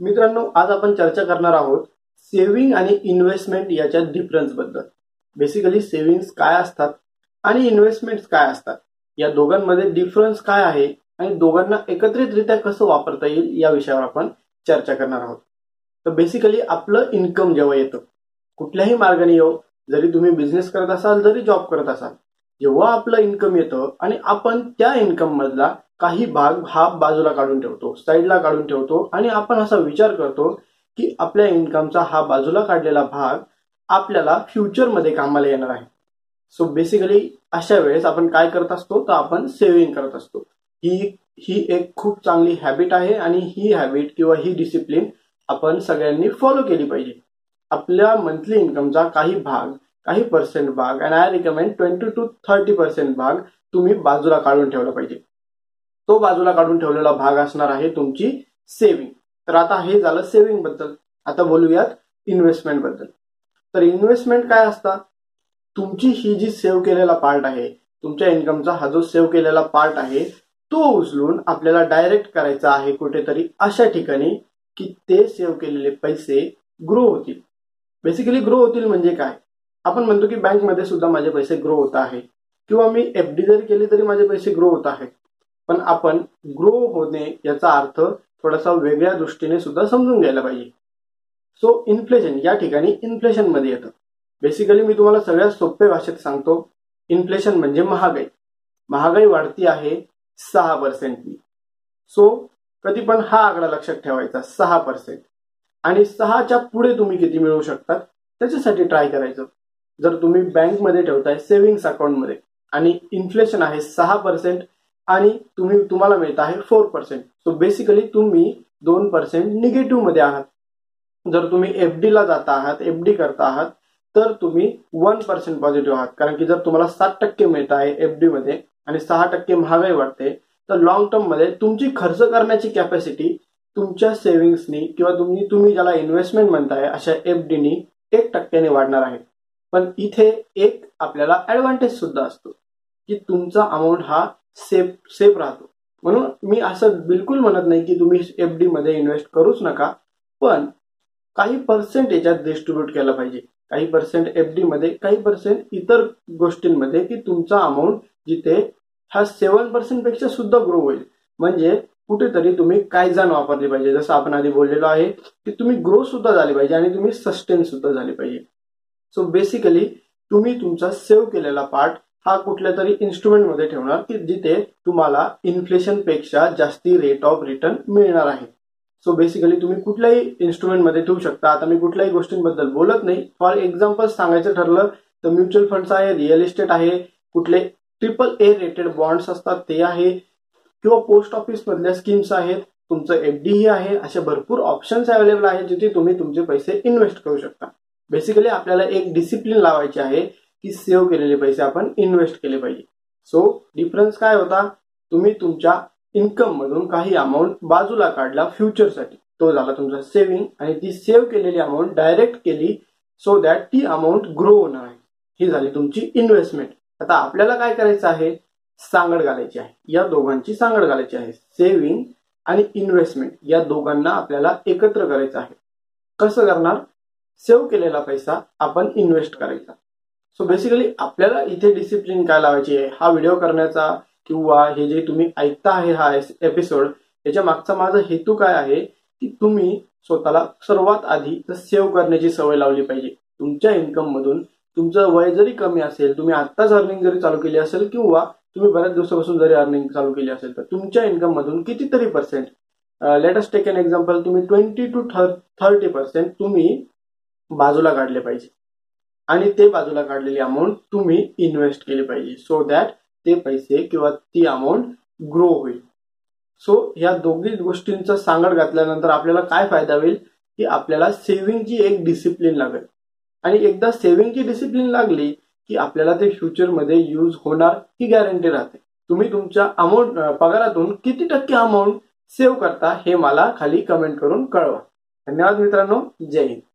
मित्रांनो आज आपण चर्चा करणार आहोत सेव्हिंग आणि इन्व्हेस्टमेंट याच्या डिफरन्सबद्दल. बेसिकली सेव्हिंग्स काय असतात आणि इन्व्हेस्टमेंट काय असतात? या दोघांमध्ये डिफरन्स काय आहे आणि दोघांना एकत्रितरित्या कसं वापरता येईल या विषयावर आपण चर्चा करणार आहोत. तर बेसिकली आपलं इन्कम जेव्हा येतं कुठल्याही मार्गाने येऊ जरी तुम्ही बिझनेस करत असाल जरी जॉब करत असाल जेव्हा आपलं इन्कम येतं आणि आपण त्या इन्कम मधला काही भाग हा बाजूला काढून ठेवतो साईडला काढून ठेवतो आणि आपण असा विचार करतो की आपल्या इन्कमचा हा बाजूला काढलेला भाग आपल्याला फ्युचरमध्ये कामाला येणार आहे. सो बेसिकली अशा वेळेस आपण काय करत असतो? तर आपण सेव्हिंग करत असतो. ही ही एक खूप चांगली हॅबिट आहे आणि ही हॅबिट किंवा ही डिसिप्लिन आपण सगळ्यांनी फॉलो केली पाहिजे. आपल्या मंथली इन्कमचा काही भाग काही पर्सेंट भाग and I recommend twenty to thirty percent भाग तुम्ही बाजूला काढून ठेवला पाहिजे. तो बाजूला काढून ठेवलेला भाग असणार आहे तुमची सेव्हिंग तर आता हे झालं सेव्हिंगबद्दल. आता बोलूयात इन्व्हेस्टमेंटबद्दल. तर इन्व्हेस्टमेंट काय असता? तुमची ही जी सेव्ह केलेला पार्ट आहे तुमच्या इन्कमचा हा जो सेव्ह केलेला पार्ट आहे तो उचलून आपल्याला डायरेक्ट करायचा आहे कुठेतरी अशा ठिकाणी की ते सेव्ह केलेले पैसे ग्रो होतील. बेसिकली ग्रो होतील म्हणजे काय? आपण म्हणतो की बँकमध्ये सुद्धा माझे पैसे ग्रो होत आहे. किंवा मी एफ डी जरी केली तरी माझे पैसे ग्रो होत आहे पण आपण ग्रो होणे याचा अर्थ थोडासा वेगळ्या दृष्टीने सुद्धा समजून घ्यायला पाहिजे. सो इन्फ्लेशन या ठिकाणी इन्फ्लेशनमध्ये येतं. बेसिकली मी तुम्हाला सगळ्यात सोपे भाषेत सांगतो इन्फ्लेशन म्हणजे महागाई. महागाई वाढती आहे सहा पर्सेंटनी सो कधी पण हा आकडा लक्षात ठेवायचा सहा पर्सेंट आणि सहाच्या पुढे तुम्ही किती मिळवू शकतात त्याच्यासाठी ट्राय करायचं. जर तुम्ही बँकमध्ये ठेवताय सेव्हिंग्स अकाउंटमध्ये आणि इन्फ्लेशन आहे सहा पर्सेंट आणि तुम्ही तुम्हाला मिळत आहे फोर पर्सेंट सो बेसिकली तुम्ही दोन पर्सेंट निगेटिव्हमध्ये आहात. जर तुम्ही एफ डीला जाता आहात एफ डी करता आहात तर तुम्ही वन पर्सेंट पॉझिटिव्ह आहात. कारण की जर तुम्हाला सात टक्के मिळत आहे एफ डी मध्ये आणि सहा टक्के महागाई वाढते तर लॉंग टर्ममध्ये तुमची खर्च करण्याची कॅपॅसिटी तुमच्या सेव्हिंग्सनी किंवा तुम्ही तुम्ही ज्याला इन्व्हेस्टमेंट म्हणताय अशा एफ डीनी एक टक्क्याने वाढणार आहे. पण इथे एक आपल्याला ऍडव्हान्टेज सुद्धा असतो की तुमचा अमाऊंट हा सेफ सेफ राहतो. म्हणून मी असं बिलकुल म्हणत नाही की तुम्ही एफ डी मध्ये इन्व्हेस्ट करूच नका पण काही पर्सेंट याच्यात डिस्ट्रीब्यूट केलं पाहिजे. काही पर्सेंट एफमध्ये काही पर्सेंट इतर गोष्टींमध्ये की तुमचा अमाऊंट जिथे हा सेवन पर्सेंटपेक्षा सुद्धा ग्रो होईल. म्हणजे कुठेतरी तुम्ही कायजान वापरली पाहिजे. जसं आपण आधी बोललेलो आहे की तुम्ही ग्रो सुद्धा झाले पाहिजे आणि तुम्ही सस्टेन सुद्धा झाले पाहिजे. सो बेसिकली तुम्ही तुमचा सेव्ह केलेला पार्ट हा कुठल्या तरी इन्स्ट्रुमेंटमध्ये ठेवणार की जिथे तुम्हाला इन्फ्लेशनपेक्षा जास्ती रेट ऑफ रिटर्न मिळणार आहे. सो बेसिकली तुम्ही कुठल्याही इन्स्ट्रुमेंटमध्ये ठेवू शकता. आता मी कुठल्याही गोष्टींबद्दल बोलत नाही. फॉर एक्झाम्पल सांगायचं ठरलं तर म्युच्युअल फंड्स आहे रिअल इस्टेट आहे कुठले ट्रिपल ए रेटेड बॉन्ड्स असतात ते आहे किंवा पोस्ट ऑफिस मधल्या स्कीम्स आहेत तुमचं एफडीही आहे असे भरपूर ऑप्शन्स अवेलेबल आहेत जिथे तुम्ही तुमचे पैसे इन्व्हेस्ट करू शकता. बेसिकली आपल्याला एक डिसिप्लिन लावायची आहे की सेव्ह केलेले पैसे आपण इन्व्हेस्ट केले पाहिजे. सो डिफरन्स काय होता? तुम्ही तुमच्या इन्कम मधून काही अमाऊंट बाजूला काढला फ्युचरसाठी तो झाला तुमचा सेव्हिंग आणि ती सेव्ह केलेली अमाऊंट डायरेक्ट केली सो दॅट ती अमाऊंट ग्रो होणार आहे. ही झाली तुमची इन्व्हेस्टमेंट आता आपल्याला काय करायचं आहे? सांगड घालायची आहे. या दोघांची सांगड घालायची आहे. सेव्हिंग आणि इन्व्हेस्टमेंट या दोघांना आपल्याला एकत्र करायचं आहे. कसं करणार? सेव्ह केलेला पैसा आपण इन्व्हेस्ट करायचा. सो बेसिकली आपल्याला इथे डिसिप्लिन काय लावायची आहे? हा व्हिडिओ करण्याचा किंवा हे जे तुम्ही ऐकता आहे हा एपिसोड याच्या मागचा माझा हेतू काय आहे? की तुम्ही स्वतःला सर्वात आधी सेव्ह करण्याची सवय लावली पाहिजे. तुमच्या इन्कम मधून तुमचं वय जरी कमी असेल तुम्ही आत्ताच अर्निंग जरी चालू केली असेल किंवा तुम्ही बऱ्याच दिवसापासून जरी अर्निंग चालू केली असेल तर तुमच्या इन्कम मधून कितीतरी percent let's take an example तुम्ही ट्वेंटी टू थर्टी पर्सेंट तुम्ही बाजूला काढले पाहिजे. आणि ते बाजूला काढलेली अमाऊंट तुम्ही इन्व्हेस्ट केली पाहिजे सो दॅट ते पैसे किंवा ती अमाऊंट ग्रो होईल. सो या दोघी गोष्टींचा सांगड घातल्यानंतर आपल्याला काय फायदा होईल? की आपल्याला सेव्हिंगची एक डिसिप्लिन लागेल. आणि एकदा सेव्हिंगची डिसिप्लिन लागली की आपल्याला ते फ्युचरमध्ये यूज होणार ही गॅरंटी राहते. तुम्ही तुमच्या अमाऊंट पगारातून किती टक्के अमाऊंट सेव्ह करता हे मला खाली कमेंट करून कळवा. धन्यवाद मित्रांनो. जय हिंद.